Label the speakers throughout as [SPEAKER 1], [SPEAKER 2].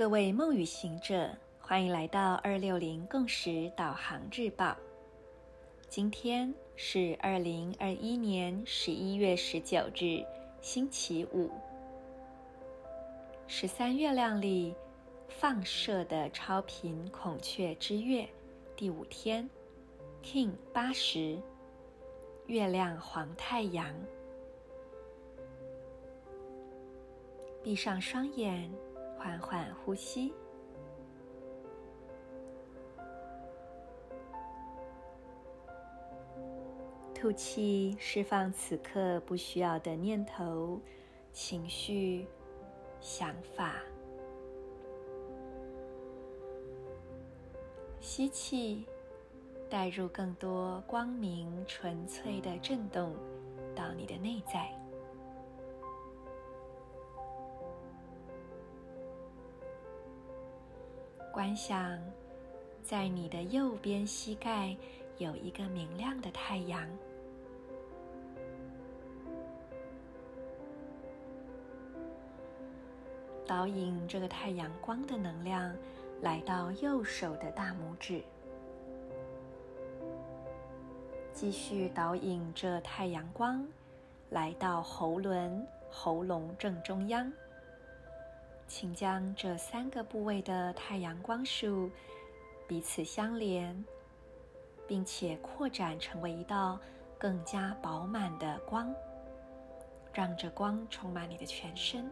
[SPEAKER 1] 各位梦与行者，欢迎来到二六零共识导航日报。今天是二零二一年十一月十九日，星期五。十三月亮里放射的超频孔雀之月第五天，King 八十，月亮黄太阳。闭上双眼。缓缓呼吸，吐气，释放此刻不需要的念头、情绪、想法。吸气，带入更多光明、纯粹的震动到你的内在。观想，在你的右边膝盖有一个明亮的太阳，导引这个太阳光的能量来到右手的大拇指，继续导引这太阳光来到喉轮，喉咙正中央。请将这三个部位的太阳光束彼此相连，并且扩展成为一道更加饱满的光，让这光充满你的全身，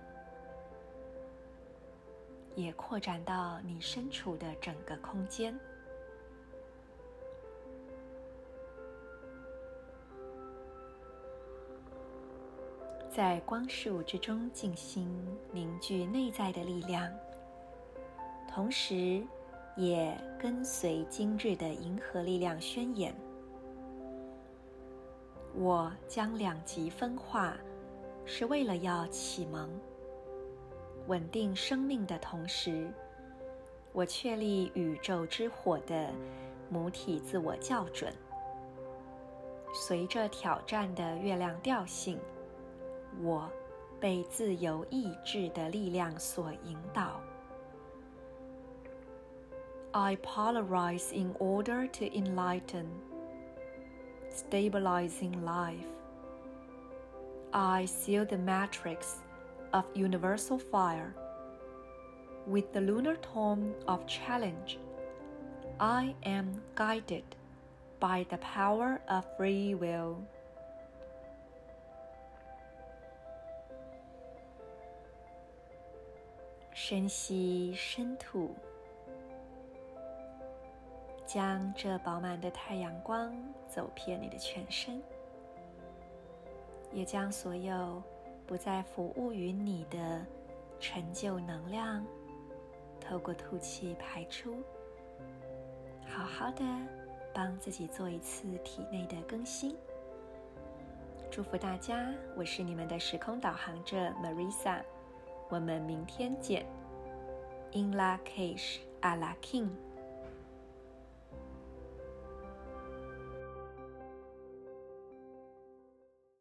[SPEAKER 1] 也扩展到你身处的整个空间。在光束之中静心凝聚内在的力量，同时也跟随今日的银河力量宣言：我将两极分化，是为了要启蒙、稳定生命的同时，我确立宇宙之火的母体自我校准，随着挑战的月亮调性。我被自由意志的力量所引导。I polarize in order to enlighten, stabilizing life. I seal the matrix of universal fire with the lunar tone of challenge. I am guided by the power of free will. 深吸，深吐，将这饱满的太阳光走遍你的全身，也将所有不再服务于你的陈旧能量，透过吐气排出，好好的帮自己做一次体内的更新。祝福大家，我是你们的时空导航者 Marisa。我们明天见。in la cage à la king.